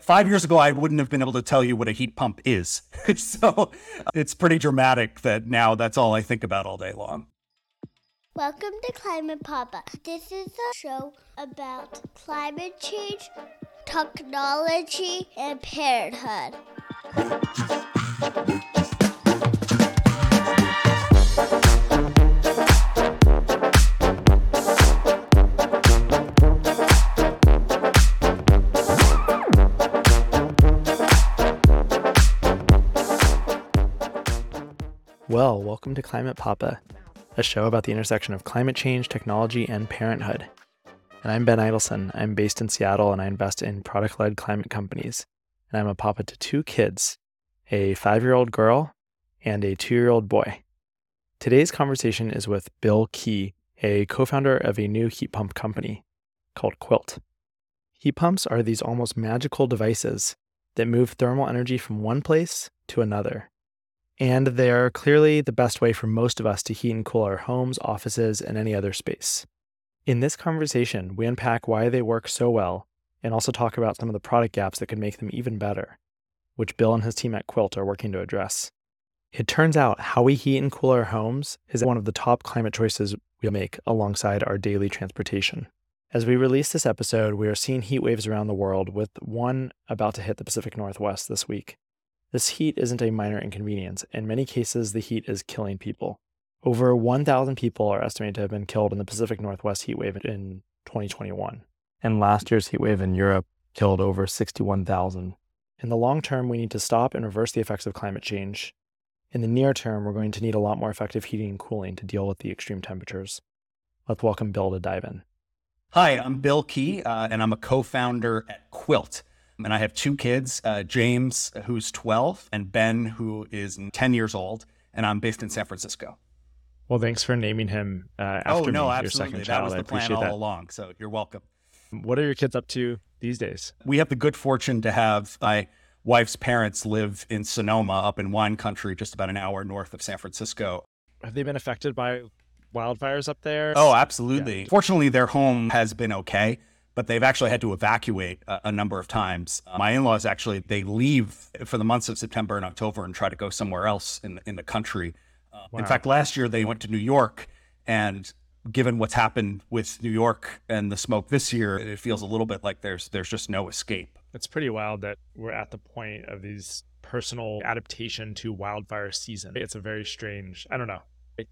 Five years ago, I wouldn't have been able to tell you what a heat pump is. so uh, it's pretty dramatic that now that's all I think about all day long. Welcome to Climate Papa. This is a show about climate change, technology, and parenthood. Well, welcome to Climate Papa, a show about the intersection of climate change, technology, and parenthood. And I'm Ben Eidelson. I'm based in Seattle and I invest in product led climate companies. And I'm a papa to two kids a five year old girl and a two year old boy. Today's conversation is with Bill Kee, a co founder of a new heat pump company called Quilt. Heat pumps are these almost magical devices that move thermal energy from one place to another and they're clearly the best way for most of us to heat and cool our homes, offices, and any other space. In this conversation, we unpack why they work so well and also talk about some of the product gaps that could make them even better, which Bill and his team at Quilt are working to address. It turns out how we heat and cool our homes is one of the top climate choices we make alongside our daily transportation. As we release this episode, we are seeing heat waves around the world, with one about to hit the Pacific Northwest this week. This heat isn't a minor inconvenience. In many cases, the heat is killing people. Over 1,000 people are estimated to have been killed in the Pacific Northwest heat wave in 2021. And last year's heat wave in Europe killed over 61,000. In the long term, we need to stop and reverse the effects of climate change. In the near term, we're going to need a lot more effective heating and cooling to deal with the extreme temperatures. Let's welcome Bill to dive in. Hi, I'm Bill Kee, uh, and I'm a co founder at Quilt. And I have two kids uh, James, who's 12, and Ben, who is 10 years old. And I'm based in San Francisco. Well, thanks for naming him uh, after oh, no, me, absolutely. your second that child. was the I plan all that. along. So you're welcome. What are your kids up to these days? We have the good fortune to have my wife's parents live in Sonoma, up in wine country, just about an hour north of San Francisco. Have they been affected by wildfires up there? Oh, absolutely. Yeah. Fortunately, their home has been okay but they've actually had to evacuate a, a number of times. Uh, my in-laws actually they leave for the months of September and October and try to go somewhere else in in the country. Uh, wow. In fact, last year they went to New York, and given what's happened with New York and the smoke this year, it feels a little bit like there's there's just no escape. It's pretty wild that we're at the point of these personal adaptation to wildfire season. It's a very strange. I don't know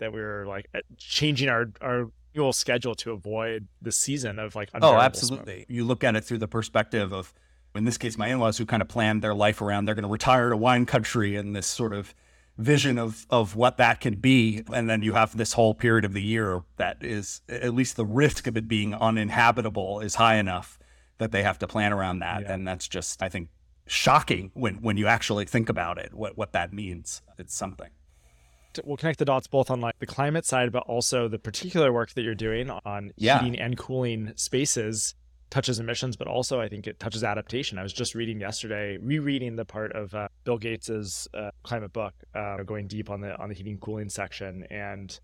that we are like changing our our schedule to avoid the season of like oh absolutely smoke. you look at it through the perspective of in this case my in-laws who kind of planned their life around they're going to retire to wine country and this sort of vision of of what that can be. And then you have this whole period of the year that is at least the risk of it being uninhabitable is high enough that they have to plan around that. Yeah. and that's just i think shocking when when you actually think about it what what that means. It's something we'll connect the dots both on like the climate side, but also the particular work that you're doing on yeah. heating and cooling spaces touches emissions, but also I think it touches adaptation. I was just reading yesterday, rereading the part of uh, Bill Gates's uh, climate book, uh, going deep on the on the heating cooling section, and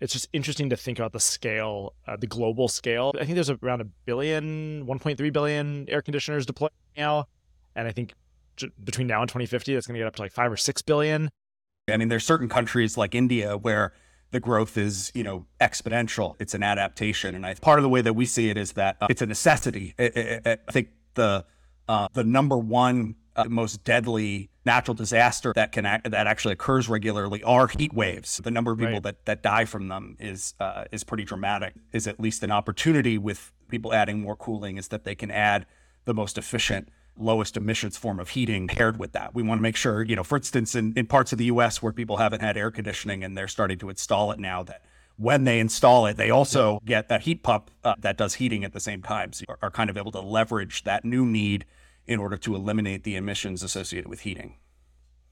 it's just interesting to think about the scale, uh, the global scale. I think there's around a billion, 1.3 billion air conditioners deployed now, and I think between now and 2050, that's going to get up to like five or six billion. I mean, there's certain countries like India where the growth is, you know, exponential. It's an adaptation, and I part of the way that we see it is that uh, it's a necessity. I, think the uh, the number one uh, most deadly natural disaster that can act, that actually occurs regularly are heat waves. The number of people right. that that die from them is uh, is pretty dramatic. Is at least an opportunity with people adding more cooling is that they can add the most efficient lowest emissions form of heating paired with that. We want to make sure, you know, for instance, in, in parts of the US where people haven't had air conditioning and they're starting to install it now, that when they install it, they also get that heat pump uh, that does heating at the same time. So are, are kind of able to leverage that new need in order to eliminate the emissions associated with heating.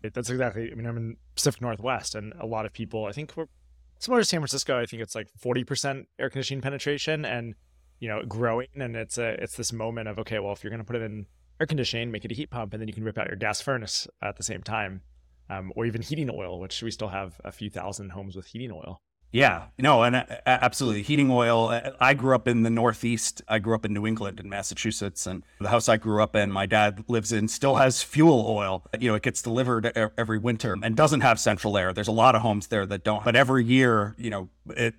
That's exactly. I mean, I'm in Pacific Northwest, and a lot of people. I think we're similar to San Francisco. I think it's like 40% air conditioning penetration, and you know, growing. And it's a it's this moment of okay, well, if you're going to put it in air conditioning, make it a heat pump, and then you can rip out your gas furnace at the same time, um, or even heating oil, which we still have a few thousand homes with heating oil. Yeah, no, and uh, absolutely. Heating oil. Uh, I grew up in the Northeast. I grew up in New England in Massachusetts, and the house I grew up in, my dad lives in, still has fuel oil. You know, it gets delivered every winter and doesn't have central air. There's a lot of homes there that don't. But every year, you know, it,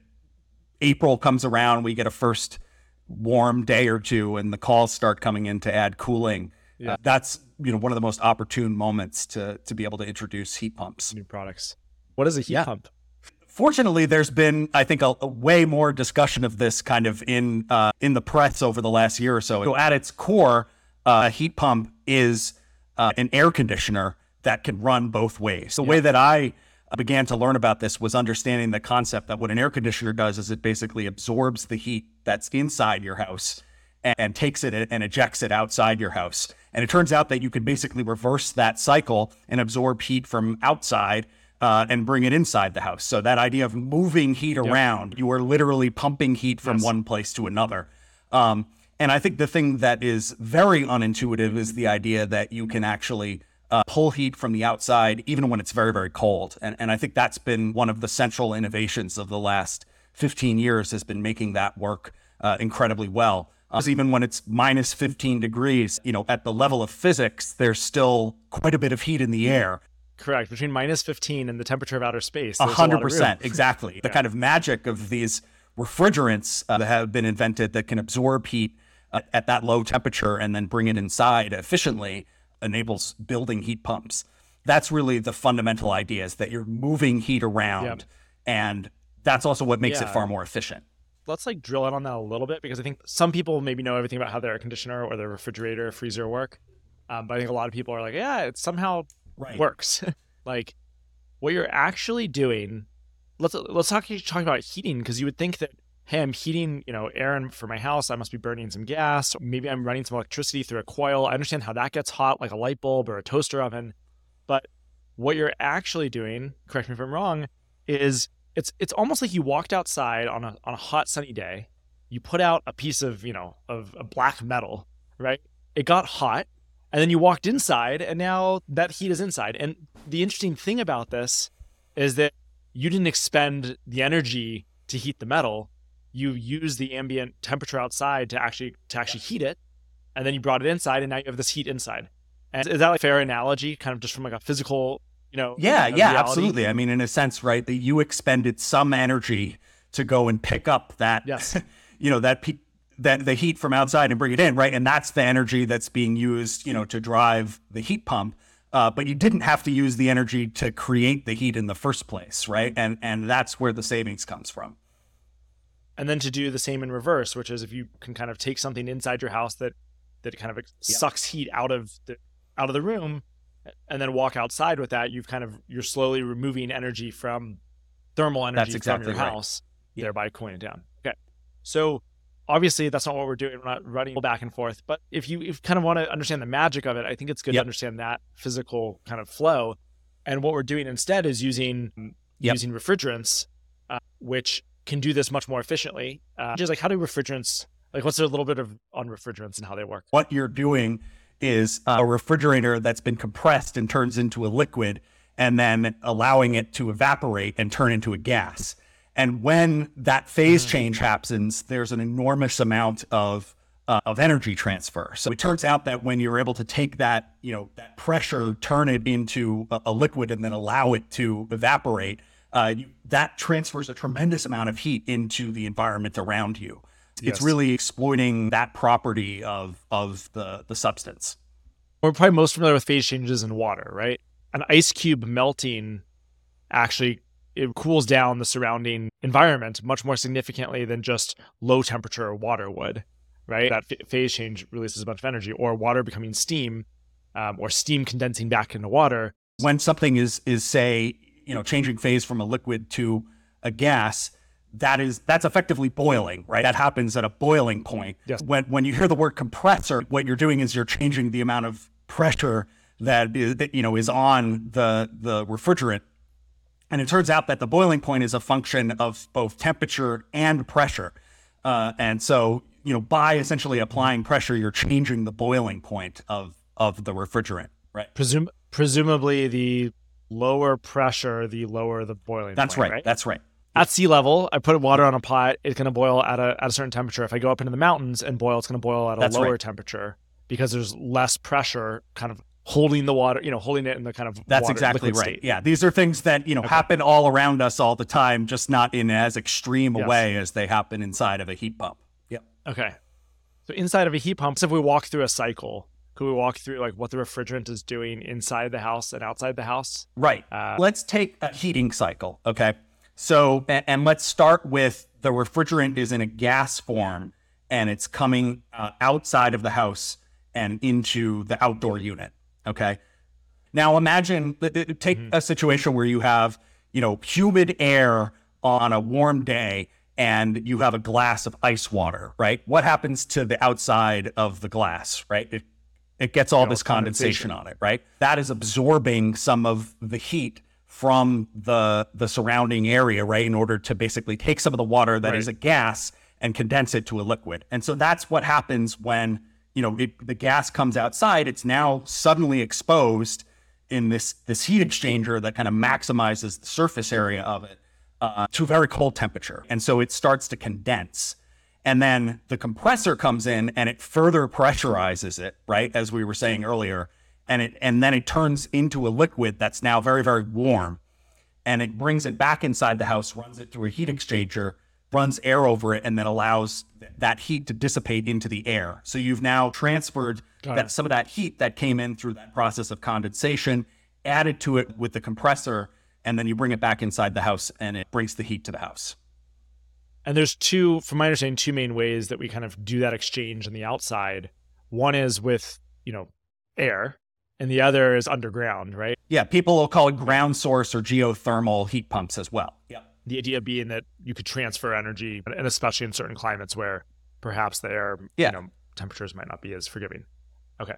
April comes around, we get a first warm day or two, and the calls start coming in to add cooling. Yeah. Uh, that's you know one of the most opportune moments to to be able to introduce heat pumps, new products. What is a heat yeah. pump? Fortunately, there's been, I think, a, a, way more discussion of this kind of in uh, in the press over the last year or so. So, at its core, uh, a heat pump is uh, an air conditioner that can run both ways. The yeah. way that I began to learn about this was understanding the concept that what an air conditioner does is it basically absorbs the heat that's inside your house and, and takes it and ejects it outside your house. And it turns out that you can basically reverse that cycle and absorb heat from outside uh, and bring it inside the house. So that idea of moving heat yep. around, you are literally pumping heat from yes. one place to another. Um, and I think the thing that is very unintuitive is the idea that you can actually uh, pull heat from the outside, even when it's very, very cold. And, and I think that's been one of the central innovations of the last 15 years has been making that work uh, incredibly well. Uh, even when it's minus 15 degrees, you know, at the level of physics, there's still quite a bit of heat in the air. Correct. Between minus 15 and the temperature of outer space. A hundred percent. Exactly. yeah. The kind of magic of these refrigerants uh, that have been invented that can absorb heat uh, at that low temperature and then bring it inside efficiently enables building heat pumps. That's really the fundamental idea is that you're moving heat around yep. and that's also what makes yeah. it far more efficient. Let's like drill in on that a little bit because I think some people maybe know everything about how their air conditioner or their refrigerator, or freezer work. Um, but I think a lot of people are like, yeah, it somehow right. works. like what you're actually doing. Let's let's talk talk about heating because you would think that hey, I'm heating you know air in, for my house. I must be burning some gas. Maybe I'm running some electricity through a coil. I understand how that gets hot, like a light bulb or a toaster oven. But what you're actually doing, correct me if I'm wrong, is it's it's almost like you walked outside on a on a hot sunny day. You put out a piece of you know of a black metal, right? It got hot and then you walked inside and now that heat is inside and the interesting thing about this is that you didn't expend the energy to heat the metal you use the ambient temperature outside to actually to actually heat it and then you brought it inside and now you have this heat inside and is that like a fair analogy kind of just from like a physical you know yeah yeah reality? absolutely i mean in a sense right that you expended some energy to go and pick up that yes you know that pe- that the heat from outside and bring it in, right? And that's the energy that's being used, you know, to drive the heat pump. Uh, but you didn't have to use the energy to create the heat in the first place, right? And and that's where the savings comes from. And then to do the same in reverse, which is if you can kind of take something inside your house that that kind of sucks heat out of the out of the room, and then walk outside with that, you've kind of you're slowly removing energy from thermal energy exactly from your right. house, thereby cooling it down. Okay, so obviously that's not what we're doing. We're not running back and forth. But if you, if you kind of want to understand the magic of it, I think it's good yep. to understand that physical kind of flow. And what we're doing instead is using yep. using refrigerants, uh, which can do this much more efficiently. Uh, just like how do refrigerants like what's a little bit of on refrigerants and how they work? What you're doing is a refrigerator that's been compressed and turns into a liquid and then allowing it to evaporate and turn into a gas. And when that phase mm. change happens, there's an enormous amount of uh, of energy transfer. So it turns out that when you're able to take that, you know, that pressure, turn it into a, a liquid, and then allow it to evaporate, uh, you, that transfers a tremendous amount of heat into the environment around you. Yes. It's really exploiting that property of of the the substance. We're probably most familiar with phase changes in water, right? An ice cube melting actually it cools down the surrounding environment much more significantly than just low temperature water would, right? That f- phase change releases a bunch of energy, or water becoming steam, um, or steam condensing back into water. When something is is say you know changing phase from a liquid to a gas, that is that's effectively boiling, right? That happens at a boiling point. Yes. When when you hear the word compressor, what you're doing is you're changing the amount of pressure that is, that you know is on the the refrigerant and it turns out that the boiling point is a function of both temperature and pressure. Uh, and so, you know, by essentially applying pressure, you're changing the boiling point of of the refrigerant, right? Presum- presumably, the lower pressure, the lower the boiling. That's point, right, right. That's right. at sea level, I put water on a pot, it's going to boil at a, at a certain temperature. If I go up into the mountains and boil, it's going to boil at a That's lower right. temperature because there's less pressure kind of holding the water, you know, holding it in the kind of That's water- exactly right. state. Yeah, these are things that you know Okay. happen all around us all the time, just not in as extreme a Yes. way as they happen inside of a heat pump. Yep. Okay. So inside of a heat pump, so if we walk through a cycle, could we walk through like what the refrigerant is doing inside the house and outside the house? Right. Uh, let's take a heating cycle. Okay. So, and, and let's start with the refrigerant is in a gas form and it's coming uh, outside of the house and into the outdoor unit. Okay. Now imagine, take a situation where you have, you know, humid air on a warm day and you have a glass of ice water, right? What happens to the outside of the glass, right? It, it gets all Yeah, this it's condensation. condensation on it, right? That is absorbing some of the heat from the the surrounding area, right? In order to basically take some of the water that is Right. a gas and condense it to a liquid. And so that's what happens when, you know, it, the gas comes outside, it's now suddenly exposed in this this heat exchanger that kind of maximizes the surface area of it uh, to a very cold temperature. And so it starts to condense. And then the compressor comes in and it further pressurizes it, right? As we were saying earlier. And it and then it turns into a liquid that's now very, very warm. And it brings it back inside the house, runs it through a heat exchanger, runs air over it, and then allows th- that heat to dissipate into the air. So you've now transferred that some of that heat that came in through that process of condensation, added to it with the compressor, and then you bring it back inside the house and it brings the heat to the house. And there's two, from my understanding, two main ways that we kind of do that exchange on the outside. One is with, you know, air, and the other is underground, right? Yeah, people will call it ground source or geothermal heat pumps as well. Yeah. The idea being that you could transfer energy, and especially in certain climates where perhaps the air, Yeah. you know, temperatures might not be as forgiving. Okay.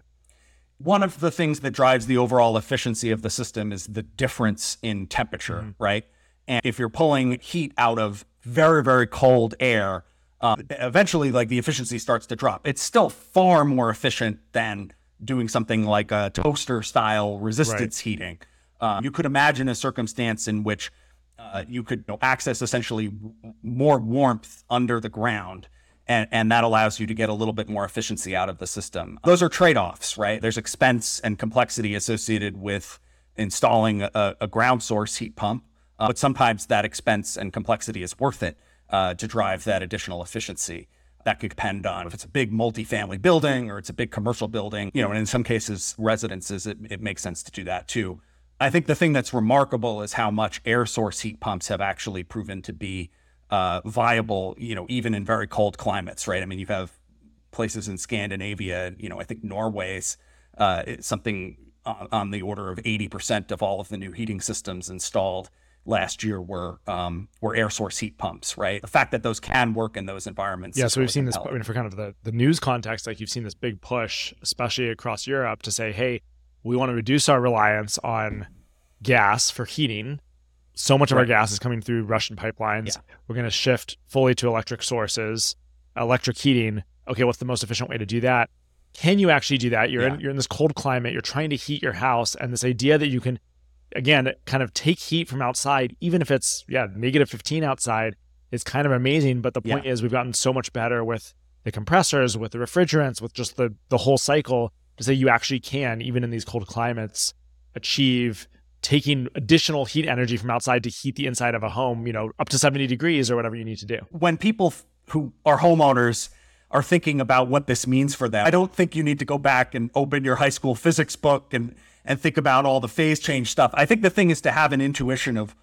One of the things that drives the overall efficiency of the system is the difference in temperature, Mhm. right? And if you're pulling heat out of very, very cold air, uh, eventually, like the efficiency starts to drop. It's still far more efficient than doing something like a toaster style resistance heating. Uh, you could imagine a circumstance in which uh, you could you know, access essentially more warmth under the ground. And, and that allows you to get a little bit more efficiency out of the system. Those are trade offs, right? There's expense and complexity associated with installing a, a ground source heat pump, uh, but sometimes that expense and complexity is worth it uh, to drive that additional efficiency. That could depend on if it's a big multifamily building or it's a big commercial building, you know, and in some cases, residences, it, it makes sense to do that too. I think the thing that's remarkable is how much air source heat pumps have actually proven to be uh, viable, you know, even in very cold climates, right? I mean, you have places in Scandinavia, you know, I think Norway's uh, something on, on the order of 80% of all of the new heating systems installed last year were um, were air source heat pumps, right? The fact that those can work in those environments. Yeah, so we've seen this. I mean, for kind of the, the news context, like you've seen this big push, especially across Europe, to say, hey, we want to reduce our reliance on gas for heating. So much of our gas is coming through Russian pipelines. Yeah. We're going to shift fully to electric sources, electric heating. Okay, what's the most efficient way to do that? Can you actually do that? You're in you're in this cold climate. You're trying to heat your house, and this idea that you can, again, kind of take heat from outside, even if it's yeah negative 15 outside, is kind of amazing. But the point is, we've gotten so much better with the compressors, with the refrigerants, with just the the whole cycle to say you actually can, even in these cold climates, achieve taking additional heat energy from outside to heat the inside of a home, you know, up to 70 degrees or whatever you need to do. when people f- who are homeowners are thinking about what this means for them, I don't think you need to go back and open your high school physics book and and think about all the phase change stuff. I think the thing is to have an intuition of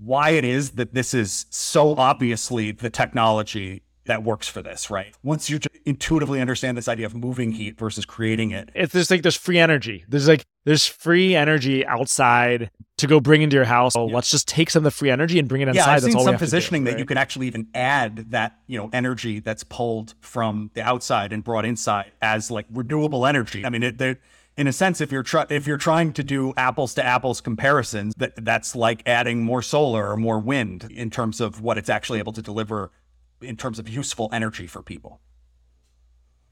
why it is that this is so obviously the technology that works for this, right? Once you intuitively understand this idea of moving heat versus creating it, It's just like there's free energy. There's like there's free energy outside to go bring into your house. Oh, let's just take some of the free energy and bring it inside. Yeah, I've That's seen some to do, positioning that you can actually even add that you know energy that's pulled from the outside and brought inside as like renewable energy. I mean, it, there- in a sense, if you're try- if you're trying to do apples to apples comparisons, that that's like adding more solar or more wind in terms of what it's actually able to deliver in terms of useful energy for people.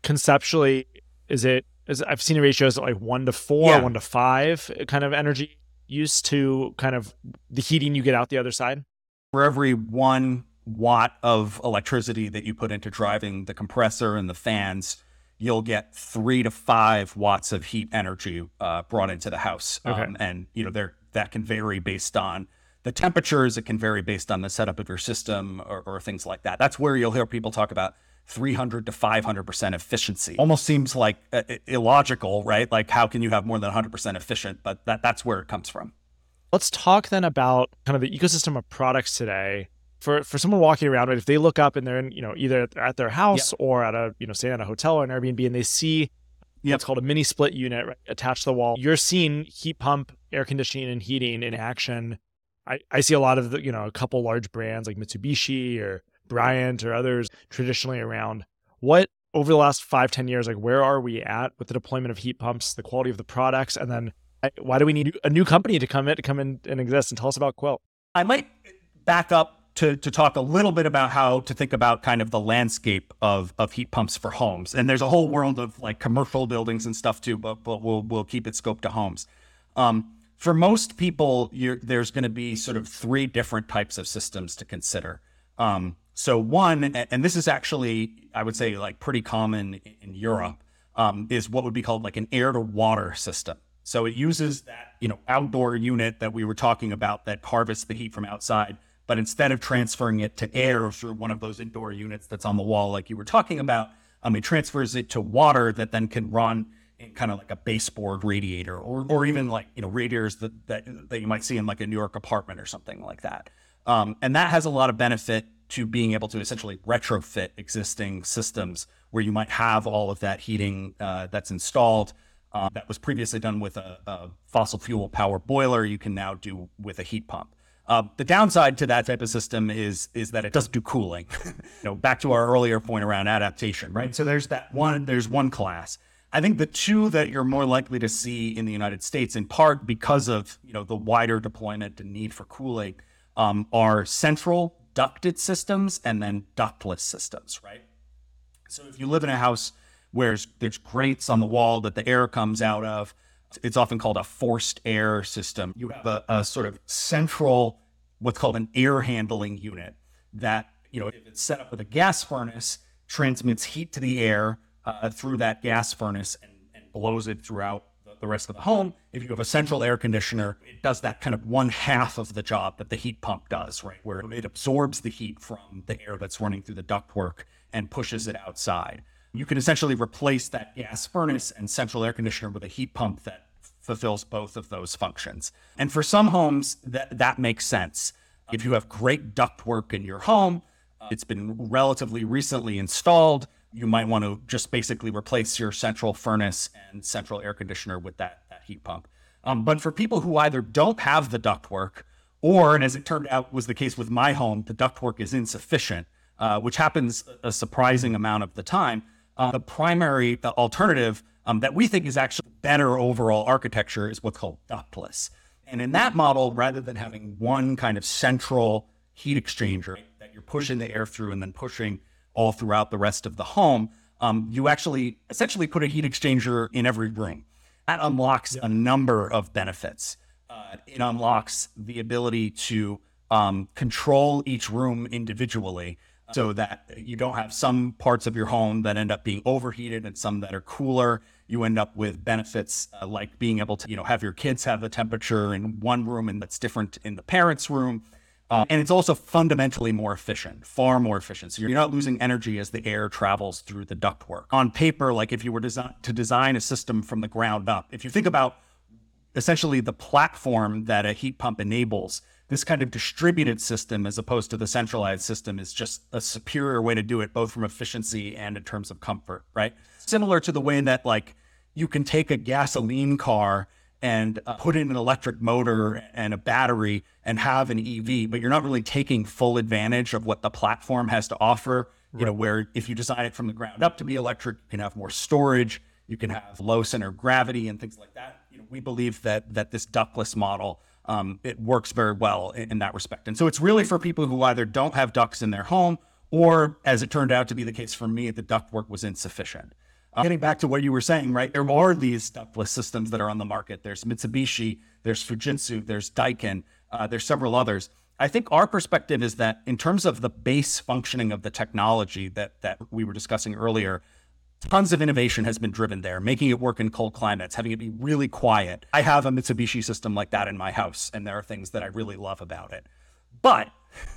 conceptually is it is I've seen ratios like one to four, Yeah. one to five kind of energy use to kind of the heating you get out the other side. For every one watt of electricity that you put into driving the compressor and the fans, you'll get three to five watts of heat energy uh, brought into the house. Okay. Um, and you know, there that can vary based on the temperatures. It can vary based on the setup of your system or, or things like that. That's where you'll hear people talk about 300 to 500 percent efficiency. Almost seems like uh, illogical, right? Like how can you have more than 100 percent efficient? But that that's where it comes from. Let's talk then about kind of the ecosystem of products today. For for someone walking around, right, if they look up and they're in, you know, either at their house or at a, you know, say at a hotel or an Airbnb and they see Yep. what's called a mini split unit right, attached to the wall, you're seeing heat pump, air conditioning, and heating in action. I, I see a lot of the, you know, a couple large brands like Mitsubishi or Bryant or others traditionally around. What over the last five, 10 years, like where are we at with the deployment of heat pumps, the quality of the products, and then why do we need a new company to come in to come in and exist and tell us about Quilt? I might back up to, to talk a little bit about how to think about kind of the landscape of, of heat pumps for homes. And there's a whole world of like commercial buildings and stuff too, but, but we'll, we'll keep it scoped to homes. Um, for most people, there's going to be sort of three different types of systems to consider. Um, so one, and this is actually, I would say, like pretty common in Europe, um, is what would be called like an air to water system. So it uses that, you know, outdoor unit that we were talking about that harvests the heat from outside, but instead of transferring it to air through one of those indoor units that's on the wall, like you were talking about, um, it transfers it to water that then can run in kind of like a baseboard radiator, or or even like you know radiators that that, that you might see in like a New York apartment or something like that. Um, and that has a lot of benefit to being able to essentially retrofit existing systems where you might have all of that heating uh, that's installed uh, that was previously done with a, a fossil fuel power boiler. You can now do with a heat pump. Uh, the downside to that type of system is is that it doesn't do cooling. you know, back to our earlier point around adaptation, right? So there's that one. There's one class. I think the two that you're more likely to see in the United States, in part because of you know the wider deployment and need for cooling, um, are central ducted systems and then ductless systems, right? So if you live in a house where there's grates on the wall that the air comes out of, it's often called a forced air system. You have a, a sort of central, what's called an air handling unit that, you know, if it's set up with a gas furnace, transmits heat to the air uh, through that gas furnace and, and blows it throughout the, the rest of the home. If you have a central air conditioner, it does that kind of one half of the job that the heat pump does, right? Where it absorbs the heat from the air that's running through the ductwork and pushes it outside. You can essentially replace that gas furnace and central air conditioner with a heat pump that fulfills both of those functions. And for some homes, that, that makes sense. If you have great ductwork in your home, uh, it's been relatively recently installed, you might want to just basically replace your central furnace and central air conditioner with that, that heat pump. Um, but for people who either don't have the ductwork, or, and as it turned out was the case with my home, the ductwork is insufficient, uh, which happens a surprising amount of the time. Uh, the primary uh, alternative um, that we think is actually better overall architecture is what's called ductless. And in that model, rather than having one kind of central heat exchanger that you're pushing the air through and then pushing all throughout the rest of the home, um, you actually essentially put a heat exchanger in every room. That unlocks a number of benefits. Uh, it unlocks the ability to um, control each room individually so that you don't have some parts of your home that end up being overheated and some that are cooler. You end up with benefits uh, like being able to, you know, have your kids have the temperature in one room and that's different in the parents' room. Uh, and it's also fundamentally more efficient, far more efficient. So you're not losing energy as the air travels through the ductwork. On paper, like if you were design- to design a system from the ground up, if you think about essentially the platform that a heat pump enables, this kind of distributed system as opposed to the centralized system is just a superior way to do it, both from efficiency and in terms of comfort, right? Similar to the way that like you can take a gasoline car and uh, put in an electric motor and a battery and have an EV, but you're not really taking full advantage of what the platform has to offer. You know, where if you design it from the ground up to be electric, you can have more storage, you can have low center of gravity and things like that. You know, we believe that that this ductless model um, it works very well in, in that respect. And so it's really for people who either don't have ducts in their home, or as it turned out to be the case for me, the ductwork was insufficient. Uh, getting back to what you were saying, right? There are these ductless systems that are on the market. There's Mitsubishi, there's Fujitsu, there's Daikin, uh, there's several others. I think our perspective is that in terms of the base functioning of the technology that that we were discussing earlier, tons of innovation has been driven there, making it work in cold climates, having it be really quiet. I have a Mitsubishi system like that in my house, and there are things that I really love about it. But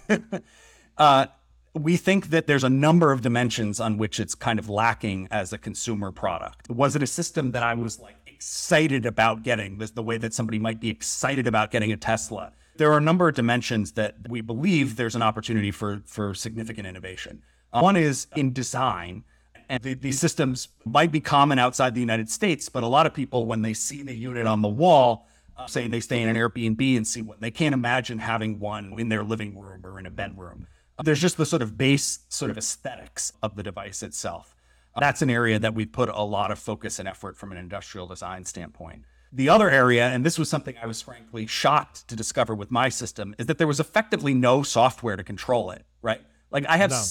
uh, we think that there's a number of dimensions on which it's kind of lacking as a consumer product. Was it a system that I was like excited about getting, this, the way that somebody might be excited about getting a Tesla? There are a number of dimensions that we believe there's an opportunity for, for significant innovation. Uh, one is in design. And the, these systems might be common outside the United States, but a lot of people, when they see the unit on the wall, uh, say they stay in an Airbnb and see one, they can't imagine having one in their living room or in a bedroom. Uh, there's just the sort of base sort of aesthetics of the device itself. Uh, that's an area that we put a lot of focus and effort from an industrial design standpoint. The other area, and this was something I was frankly shocked to discover with my system, is that there was effectively no software to control it, right? Like I have no.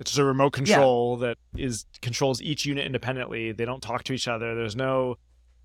It's just a remote control yeah. that is controls each unit independently. They don't talk to each other. There's no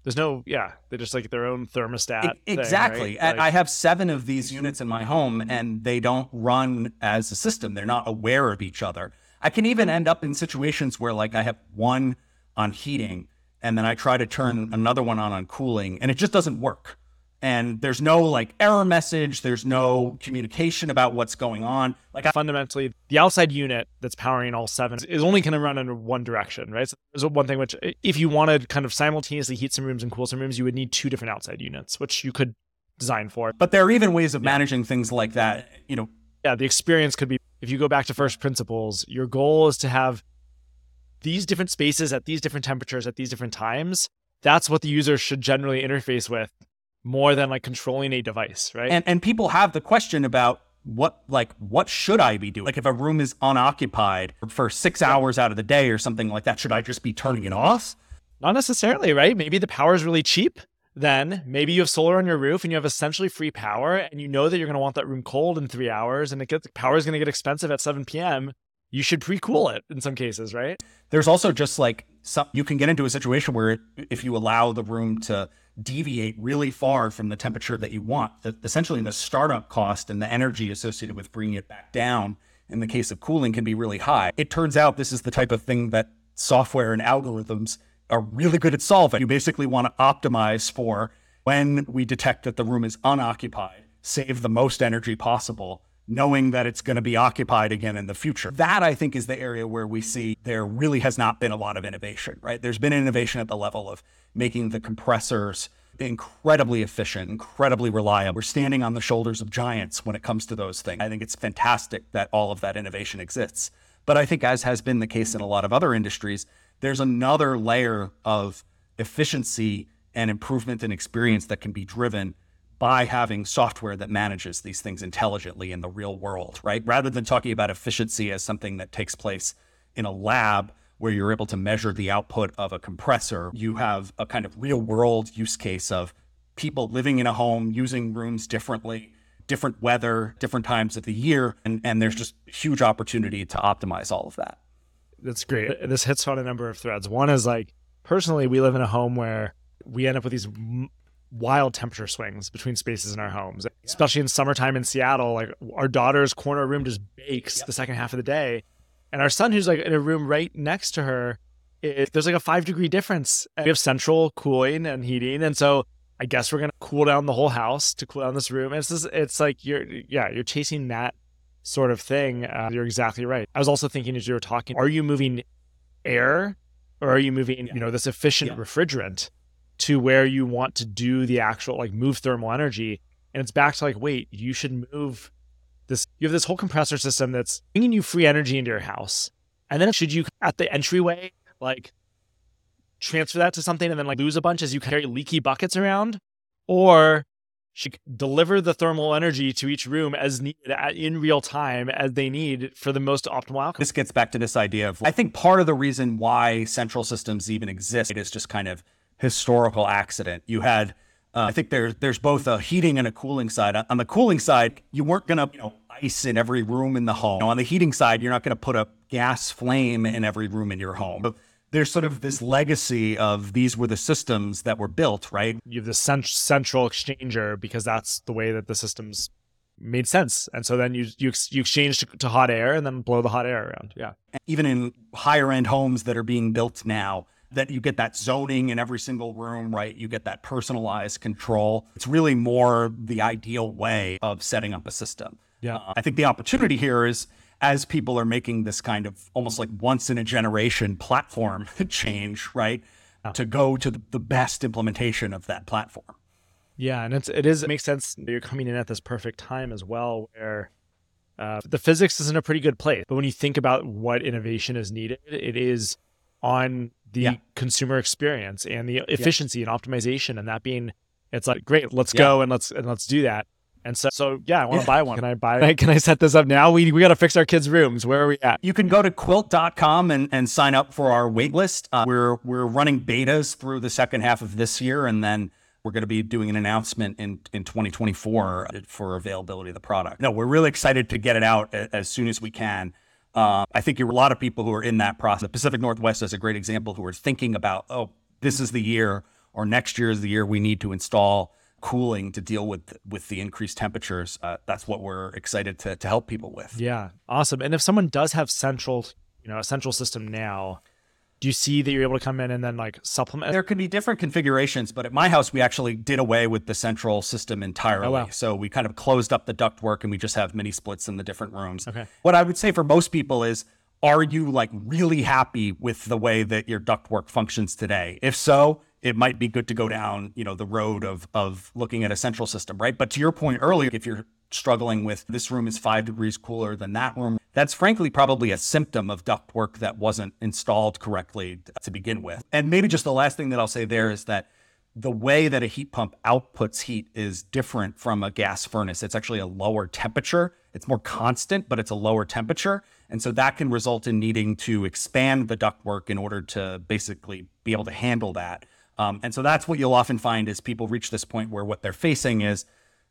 there's no yeah they're just like their own thermostat it, exactly thing, right? like, i have seven of these units in my home and they don't run as a system they're not aware of each other i can even end up in situations where like i have one on heating and then i try to turn another one on on cooling and it just doesn't work and there's no like error message there's no communication about what's going on. Like I- fundamentally the outside unit that's powering all seven is only going to run in one direction right? So there's one thing which if you wanted kind of simultaneously heat some rooms and cool some rooms you would need two different outside units which you could design for. But there are even ways of managing things like that you know. Yeah the experience could be if you go back to first principles your goal is to have these different spaces at these different temperatures at these different times. That's what the user should generally interface with more than like controlling a device, right? And and people have the question about what like what should I be doing? Like if a room is unoccupied for 6 hours out of the day or something like that, should I just be turning it off? Not necessarily, right? Maybe the power is really cheap. Then maybe you have solar on your roof and you have essentially free power and you know that you're going to want that room cold in 3 hours and it gets power is going to get expensive at 7 p.m. You should pre-cool it in some cases, right? There's also just like some you can get into a situation where if you allow the room to deviate really far from the temperature that you want. The, essentially, the startup cost and the energy associated with bringing it back down in the case of cooling can be really high. It turns out this is the type of thing that software and algorithms are really good at solving. You basically want to optimize for when we detect that the room is unoccupied, save the most energy possible knowing that it's going to be occupied again in the future. That I think is the area where we see there really has not been a lot of innovation, right? There's been innovation at the level of making the compressors incredibly efficient, incredibly reliable. We're standing on the shoulders of giants when it comes to those things. I think it's fantastic that all of that innovation exists. But I think, as has been the case in a lot of other industries, there's another layer of efficiency and improvement in experience that can be driven by having software that manages these things intelligently in the real world, right? Rather than talking about efficiency as something that takes place in a lab where you're able to measure the output of a compressor, you have a kind of real world use case of people living in a home, using rooms differently, different weather, different times of the year. And, and there's just huge opportunity to optimize all of that. That's great. This hits on a number of threads. One is like, personally, we live in a home where we end up with these wild temperature swings between spaces in our homes, yeah. especially in summertime in Seattle. Like our daughter's corner room just bakes yep. the second half of the day, and our son, who's like in a room right next to her, it, there's like a five degree difference. And we have central cooling and heating, and so I guess we're gonna cool down the whole house to cool down this room. And it's just, it's like you're yeah you're chasing that sort of thing. Uh, you're exactly right. I was also thinking as you were talking, are you moving air or are you moving yeah. you know this efficient yeah. refrigerant? To where you want to do the actual like move thermal energy. And it's back to like, wait, you should move this. You have this whole compressor system that's bringing you free energy into your house. And then should you at the entryway, like transfer that to something and then like lose a bunch as you carry leaky buckets around? Or should deliver the thermal energy to each room as needed in real time as they need for the most optimal outcome. This gets back to this idea of I think part of the reason why central systems even exist is just kind of historical accident. You had, uh, I think there's there's both a heating and a cooling side. On the cooling side, you weren't gonna you know ice in every room in the home. You know, on the heating side, you're not gonna put a gas flame in every room in your home. But there's sort of this legacy of these were the systems that were built, right? You have the cent- central exchanger because that's the way that the systems made sense. And so then you you you exchange to, to hot air and then blow the hot air around. Yeah. Even in higher end homes that are being built now, that you get that zoning in every single room, right? You get that personalized control. It's really more the ideal way of setting up a system. Yeah. Uh, I think the opportunity here is as people are making this kind of almost like once in a generation platform change, right? To go to the, the best implementation of that platform. Yeah, and it's it is it makes sense. You're coming in at this perfect time as well, where uh, the physics is in a pretty good place. But when you think about what innovation is needed, it is on the Yeah. consumer experience and the efficiency and optimization, and that being, it's like great, let's Yeah. go and let's and let's do that. And so, so yeah, I want to buy one. Can I buy? it? Can I set this up now? We we got to fix our kids' rooms. Where are we at? You can go to quilt.com and, and sign up for our waitlist. Uh, we're we're running betas through the second half of this year, and then we're going to be doing an announcement in in 2024 for availability of the product. No, we're really excited to get it out as soon as we can. Uh, I think a lot of people who are in that process. The Pacific Northwest is a great example who are thinking about, oh, this is the year or next year is the year we need to install cooling to deal with with the increased temperatures. Uh, that's what we're excited to to help people with. Yeah, awesome. And if someone does have central, you know, a central system now, do you see that you're able to come in and then like supplement? There could be different configurations, but at my house, we actually did away with the central system entirely. Oh, wow. So we kind of closed up the ductwork and we just have mini splits in the different rooms. Okay. What I would say for most people is, are you like really happy with the way that your ductwork functions today? If so, it might be good to go down, you know, the road of of looking at a central system, right? But to your point earlier, if you're struggling with this room is five degrees cooler than that room, that's frankly probably a symptom of ductwork that wasn't installed correctly to begin with. And maybe just the last thing that I'll say there is that the way that a heat pump outputs heat is different from a gas furnace. It's actually a lower temperature. It's more constant, but it's a lower temperature. And so that can result in needing to expand the ductwork in order to basically be able to handle that. Um, and so that's what you'll often find is people reach this point where what they're facing is,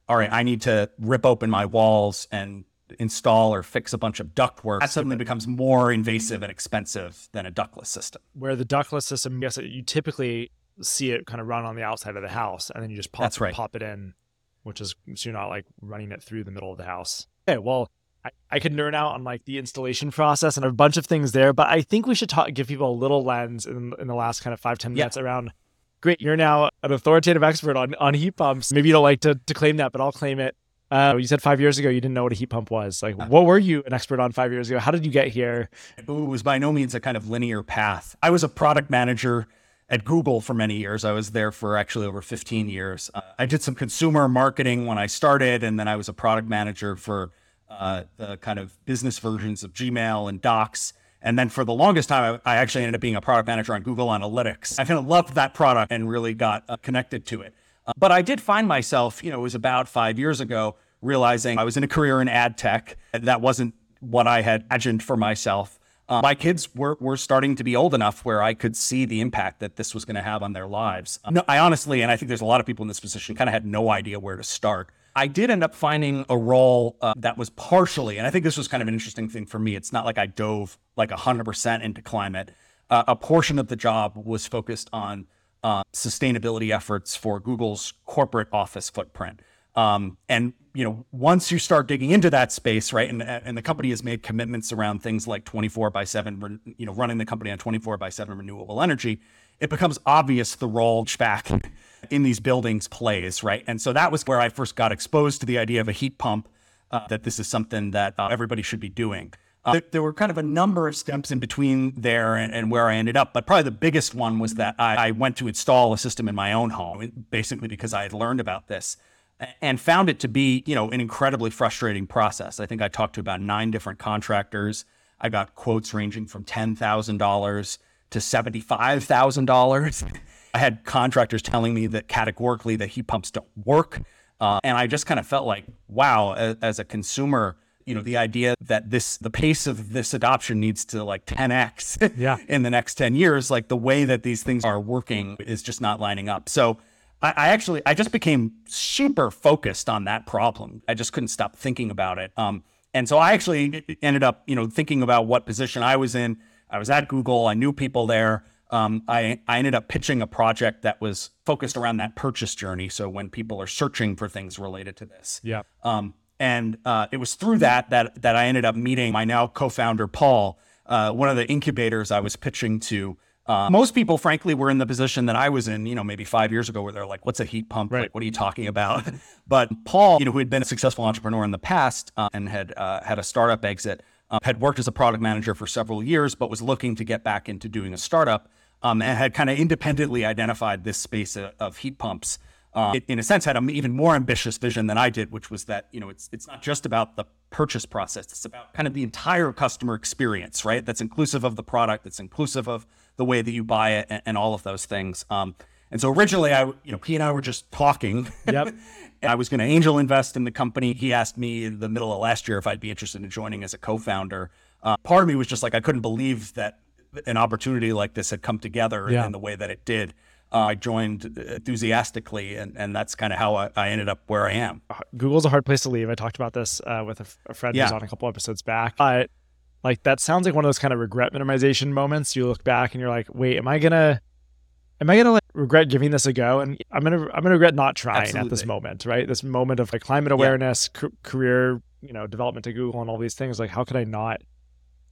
all right, I need to rip open my walls and install or fix a bunch of ductwork. That suddenly becomes more invasive and expensive than a ductless system. Where the ductless system, yes, you typically see it kind of run on the outside of the house, and then you just pop, right. pop it in, which is so you're not like running it through the middle of the house. Okay, well, I, I could nerd out on like the installation process and a bunch of things there, but I think we should talk, give people a little lens in, in the last kind of five ten Yeah. minutes around. Great, you're now an authoritative expert on on heat pumps. Maybe you don't like to to claim that, but I'll claim it. Uh, you said five years ago you didn't know what a heat pump was. Like, what were you an expert on five years ago? How did you get here? It was by no means a kind of linear path. I was a product manager at Google for many years. I was there for actually over 15 years. Uh, I did some consumer marketing when I started, and then I was a product manager for uh, the kind of business versions of Gmail and Docs. And then for the longest time, I, actually ended up being a product manager on Google Analytics. I kind of loved that product and really got uh, connected to it. Uh, but I did find myself, you know, it was about five years ago, realizing I was in a career in ad tech. That wasn't what I had imagined for myself. Uh, my kids were, were starting to be old enough where I could see the impact that this was going to have on their lives. No, I honestly, and I think there's a lot of people in this position, kind of had no idea where to start. I did end up finding a role uh, that was partially, and I think this was kind of an interesting thing for me. It's not like I dove like 100% into climate. Uh, a portion of the job was focused on uh, sustainability efforts for Google's corporate office footprint. Um, and you know, once you start digging into that space, right, and and the company has made commitments around things like 24 by 7, you know, running the company on 24 by 7 renewable energy, it becomes obvious the role HVAC in these buildings plays, right? And so that was where I first got exposed to the idea of a heat pump. Uh, that this is something that uh, everybody should be doing. Uh, there, there were kind of a number of steps in between there and, and where I ended up, but probably the biggest one was that I, I went to install a system in my own home, basically because I had learned about this and found it to be, you know, an incredibly frustrating process. I think I talked to about nine different contractors. I got quotes ranging from ten thousand dollars to seventy-five thousand dollars. I had contractors telling me that categorically that heat pumps don't work, uh, and I just kind of felt like, wow, as, as a consumer, you know, the idea that this the pace of this adoption needs to like 10x Yeah. in the next 10 years, like the way that these things are working is just not lining up. So I, I actually I just became super focused on that problem. I just couldn't stop thinking about it. Um, and so I actually ended up, you know, thinking about what position I was in. I was at Google. I knew people there. Um, I, I ended up pitching a project that was focused around that purchase journey. So when people are searching for things related to this, Yeah. um, And uh, it was through that that that I ended up meeting my now co-founder Paul, uh, one of the incubators I was pitching to. Uh, most people, frankly, were in the position that I was in, you know, maybe five years ago, where they're like, "What's a heat pump? Right. Like, what are you talking about?" but Paul, you know, who had been a successful entrepreneur in the past uh, and had uh, had a startup exit, uh, had worked as a product manager for several years, but was looking to get back into doing a startup, um, and had kind of independently identified this space of, of heat pumps. Uh, it, in a sense, had an even more ambitious vision than I did, which was that you know it's it's not just about the purchase process; it's about kind of the entire customer experience, right? That's inclusive of the product, that's inclusive of the way that you buy it, and, and all of those things. Um, and so originally, I you know he and I were just talking. Yep. I was going to angel invest in the company. He asked me in the middle of last year if I'd be interested in joining as a co-founder. Uh, part of me was just like I couldn't believe that an opportunity like this had come together Yeah. in the way that it did. Uh, I joined enthusiastically, and, and that's kind of how I, I ended up where I am. Google's a hard place to leave. I talked about this uh, with a friend who's on a couple episodes back. But like that sounds like one of those kind of regret minimization moments. You look back and you're like, wait, am I gonna, am I gonna like regret giving this a go? And I'm gonna, I'm gonna regret not trying at this moment, right? This moment of like climate awareness, ca- career, you know, development to Google and all these things. Like, how could I not,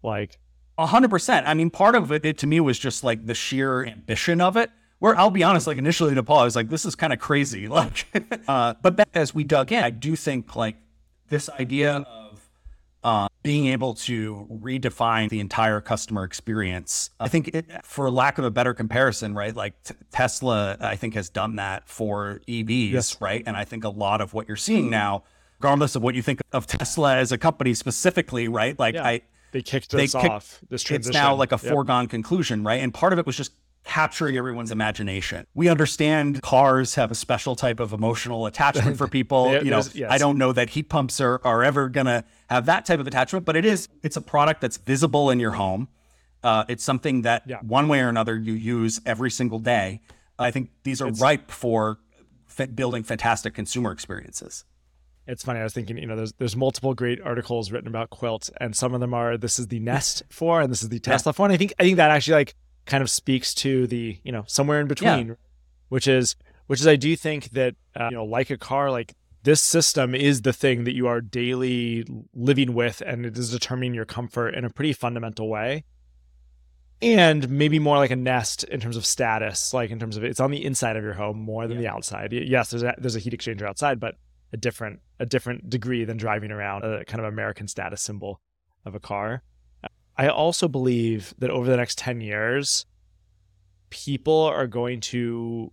like, A hundred percent. I mean, part of it, it to me was just like the sheer ambition of it. Where I'll be honest, like initially to Paul, I was like, "This is kind of crazy." Like, uh, but as we dug in, I do think like this idea of uh, being able to redefine the entire customer experience. I think, it, for lack of a better comparison, right? Like t- Tesla, I think has done that for EVs, Yes. right? And I think a lot of what you're seeing now, regardless of what you think of Tesla as a company specifically, right? Like Yeah. I they kicked They this kicked- off? This it's now like a Yep. foregone conclusion, right? And part of it was just capturing everyone's imagination. We understand cars have a special type of emotional attachment for people. You know, yes. I don't know that heat pumps are, are ever gonna have that type of attachment, but it is it's a product that's visible in your home. Uh, it's something that Yeah. one way or another you use every single day. I think these are ripe for fa- building fantastic consumer experiences. It's funny. I was thinking, you know, there's there's multiple great articles written about Quilt, and some of them are this is the Nest for, and this is the Tesla for. And I think I think that actually like kind of speaks to the you know somewhere in between, which is which is I do think that uh, you know like a car, like this system is the thing that you are daily living with, and it is determining your comfort in a pretty fundamental way. And maybe more like a Nest in terms of status, like in terms of it's on the inside of your home more than the outside. Yes, there's a, there's a heat exchanger outside, but a different a different degree than driving around a kind of American status symbol of a car. I also believe that over the next 10 years people are going to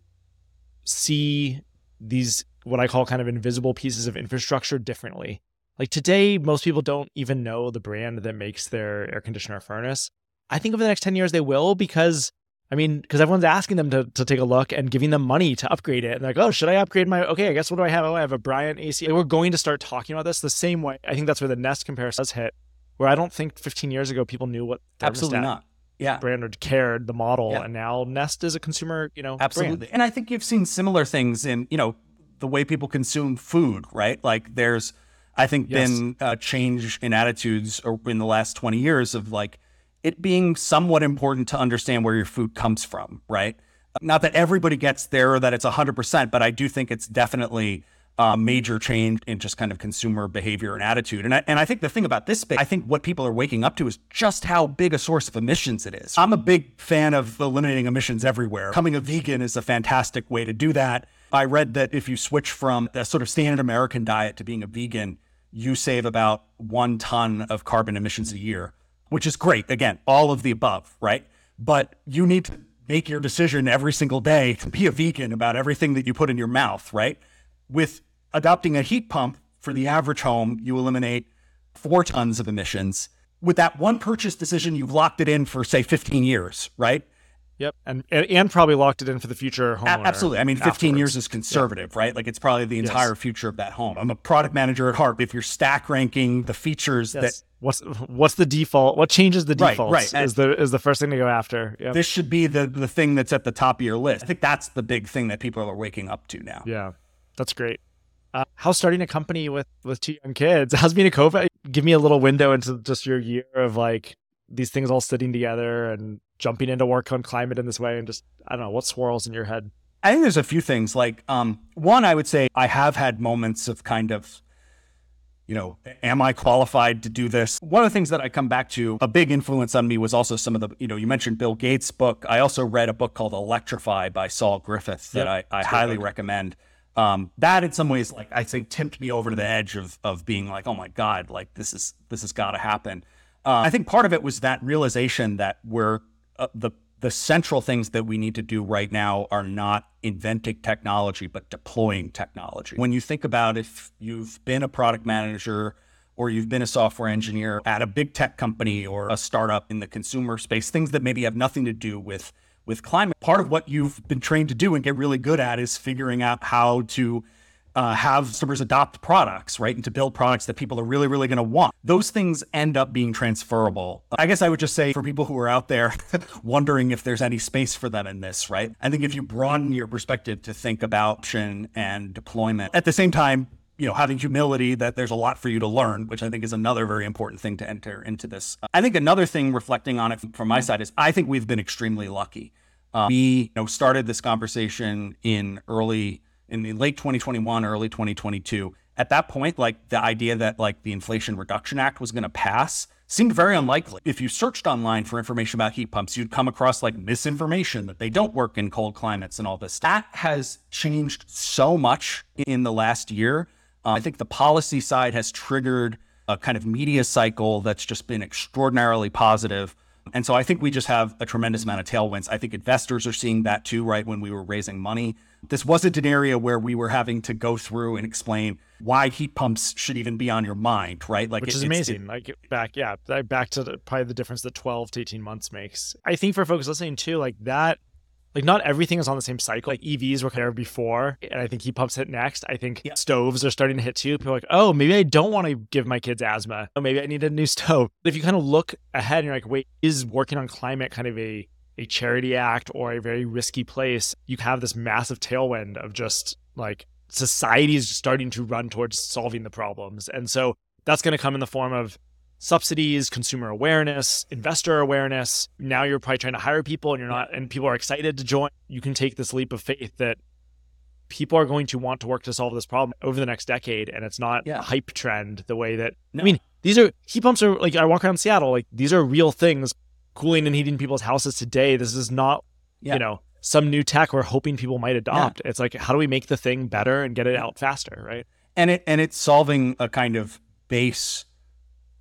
see these what I call kind of invisible pieces of infrastructure differently. Like today most people don't even know the brand that makes their air conditioner furnace. I think over the next 10 years they will because I mean, because everyone's asking them to, to take a look and giving them money to upgrade it. And they're like, oh, should I upgrade my? Okay, I guess what do I have? Oh, I have a Bryant AC. We're going to start talking about this the same way. I think that's where the Nest comparison does hit, where I don't think 15 years ago people knew what Absolutely not. Yeah. brand or cared the model, Yeah. and now Nest is a consumer, you know, Absolutely. brand. And I think you've seen similar things in, you know, the way people consume food, right? Like there's, I think, Yes. been a change in attitudes in the last 20 years of like it being somewhat important to understand where your food comes from, right? Not that everybody gets there or that it's 100%, but I do think it's definitely a major change in just kind of consumer behavior and attitude. And I, and I think the thing about this space, I think what people are waking up to is just how big a source of emissions it is. I'm a big fan of eliminating emissions everywhere. Becoming a vegan is a fantastic way to do that. I read that if you switch from the sort of standard American diet to being a vegan, you save about one ton of carbon emissions a year, which is great. Again, all of the above, right? But you need to make your decision every single day to be a vegan about everything that you put in your mouth, right? With adopting a heat pump for the average home, you eliminate four tons of emissions. With that one purchase decision, you've locked it in for, say, 15 years, right? Yep, and, and probably locked it in for the future homeowner. absolutely. I mean, 15 afterwards. years is conservative, right? Like it's probably the entire future of that home. I'm a product manager at heart. If you're stack ranking the features that Yes. What's what's the default? What changes the Right, defaults? right. And- Is the is the first thing to go after? Yep. this should be the, the thing that's at the top of your list. I think that's the big thing that people are waking up to now. Yeah, that's great. Uh, how's starting a company with with two young kids? How's being a co Give me a little window into just your year of like these things all sitting together and jumping into work on climate in this way, and just I don't know what swirls in your head. I think there's a few things. Like, um, one, I would say I have had moments of kind of you know, am I qualified to do this? One of the things that I come back to, a big influence on me was also some of the, you know, you mentioned Bill Gates' book. I also read a book called Electrify by Saul Griffith that yep, I, I highly good. recommend. Um, that in some ways, like I think, tipped me over to the edge of of being like, oh my god, like this is this has got to happen. Uh, I think part of it was that realization that we're uh, the the central things that we need to do right now are not inventing technology, but deploying technology. When you think about if you've been a product manager or you've been a software engineer at a big tech company or a startup in the consumer space, things that maybe have nothing to do with with climate, part of what you've been trained to do and get really good at is figuring out how to uh, have customers adopt products, right? And to build products that people are really, really going to want. Those things end up being transferable. I guess I would just say for people who are out there wondering if there's any space for them in this, right? I think if you broaden your perspective to think about option and deployment at the same time, you know, having humility that there's a lot for you to learn, which I think is another very important thing to enter into this. I think another thing reflecting on it from my side is I think we've been extremely lucky. Uh, we you know started this conversation in early in the late 2021, early 2022. At that point, like the idea that like the Inflation Reduction Act was going to pass seemed very unlikely. If you searched online for information about heat pumps, you'd come across like misinformation that they don't work in cold climates and all this. That has changed so much in the last year. Uh, I think the policy side has triggered a kind of media cycle that's just been extraordinarily positive. And so I think we just have a tremendous amount of tailwinds. I think investors are seeing that too, right? When we were raising money, this wasn't an area where we were having to go through and explain why heat pumps should even be on your mind, right? Like, which it, is amazing. It, like back, yeah, back to the, probably the difference that 12 to 18 months makes. I think for folks listening too, like that like not everything is on the same cycle. Like EVs were there before, and I think heat pumps hit next. I think yeah. stoves are starting to hit too. People are like, oh, maybe I don't want to give my kids asthma. Oh, maybe I need a new stove. If you kind of look ahead and you're like, wait, is working on climate kind of a a charity act or a very risky place? You have this massive tailwind of just like society is starting to run towards solving the problems, and so that's going to come in the form of subsidies, consumer awareness, investor awareness. Now you're probably trying to hire people and you're not, and people are excited to join. You can take this leap of faith that people are going to want to work to solve this problem over the next decade. And it's not yeah. a hype trend the way that, no. I mean, these are heat pumps are like, I walk around Seattle, like these are real things cooling and heating people's houses today. This is not, yeah. you know, some new tech we're hoping people might adopt. Yeah. It's like, how do we make the thing better and get it out faster? Right. And it, and it's solving a kind of base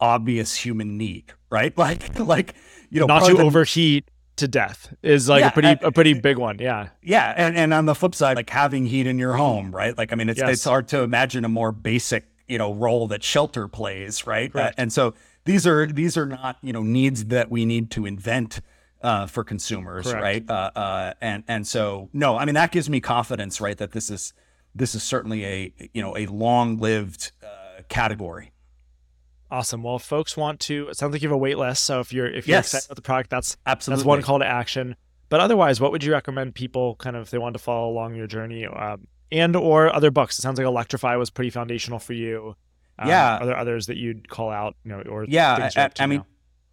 obvious human need, right? Like, like you know, not to the, overheat to death is like yeah, a pretty and, a pretty big one. Yeah, yeah, and and on the flip side, like having heat in your home, right? Like, I mean, it's yes. it's hard to imagine a more basic you know role that shelter plays, right? Uh, and so these are these are not you know needs that we need to invent. Uh, for consumers, Correct. right? Uh, uh, and and so no, I mean that gives me confidence, right? That this is this is certainly a you know a long lived uh, category. Awesome. Well, if folks want to, it sounds like you have a wait list. So if you're if you're yes. excited about the product, that's absolutely that's one call to action. But otherwise, what would you recommend people kind of if they want to follow along your journey, um, and or other books? It sounds like Electrify was pretty foundational for you. Um, yeah. Are there others that you'd call out? You know, or yeah, I, I mean.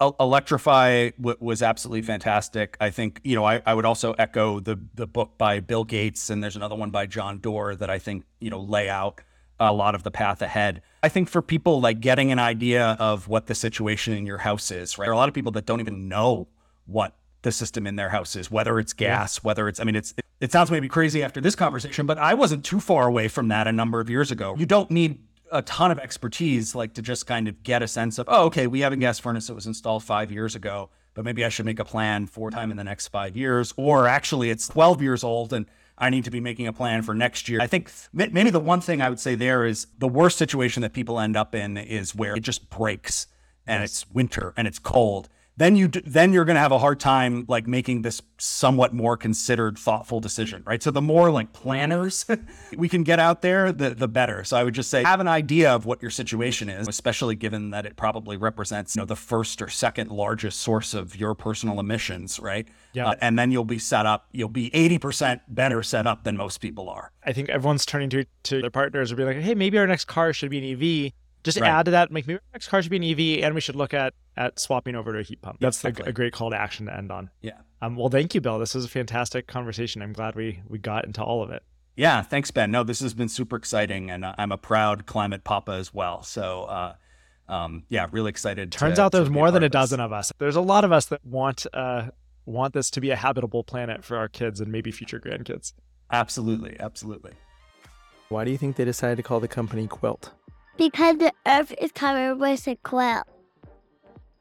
Electrify w- was absolutely fantastic. I think you know I, I would also echo the the book by Bill Gates and there's another one by John Doerr that I think you know lay out a lot of the path ahead. I think for people like getting an idea of what the situation in your house is, right? There are a lot of people that don't even know what the system in their house is, whether it's gas, yeah. whether it's, I mean, it's, it, it sounds maybe crazy after this conversation, but I wasn't too far away from that a number of years ago. You don't need a ton of expertise, like to just kind of get a sense of, oh, okay, we have a gas furnace that was installed five years ago, but maybe I should make a plan for time in the next five years. Or actually, it's 12 years old and I need to be making a plan for next year. I think maybe the one thing I would say there is the worst situation that people end up in is where it just breaks and yes. it's winter and it's cold then you then you're going to have a hard time like making this somewhat more considered thoughtful decision right? So the more like planners we can get out there the the better. So i would just say have an idea of what your situation is especially given that it probably represents you know the first or second largest source of your personal emissions right? Yeah. Uh, and then you'll be set up you'll be 80% better set up than most people are. I think everyone's turning to to their partners and be like hey maybe our next car should be an ev just right. add to that, make maybe next car should be an EV, and we should look at at swapping over to a heat pump. That's a, a, great call to action to end on. Yeah. Um, well, thank you, Bill. This was a fantastic conversation. I'm glad we we got into all of it. Yeah, thanks, Ben. No, this has been super exciting, and uh, I'm a proud climate papa as well. So, uh, um, yeah, really excited. Turns to, out there's to more than a this. dozen of us. There's a lot of us that want uh, want this to be a habitable planet for our kids and maybe future grandkids. Absolutely, absolutely. Why do you think they decided to call the company Quilt? Because the earth is covered with a quilt.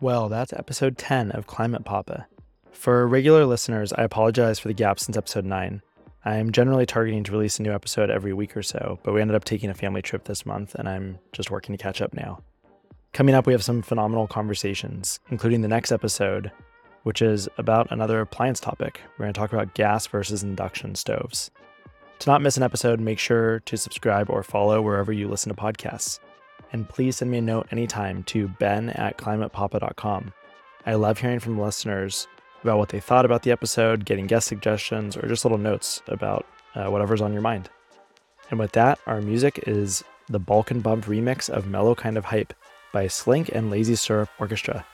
Well, that's episode 10 of Climate Papa. For regular listeners, I apologize for the gap since episode 9. I am generally targeting to release a new episode every week or so, but we ended up taking a family trip this month, and I'm just working to catch up now. Coming up, we have some phenomenal conversations, including the next episode, which is about another appliance topic. We're going to talk about gas versus induction stoves. To not miss an episode, make sure to subscribe or follow wherever you listen to podcasts. And please send me a note anytime to ben at climatepapa.com. I love hearing from listeners about what they thought about the episode, getting guest suggestions, or just little notes about uh, whatever's on your mind. And with that, our music is the Balkan Bump remix of Mellow Kind of Hype by Slink and Lazy Syrup Orchestra.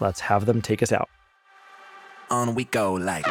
Let's have them take us out. on we go like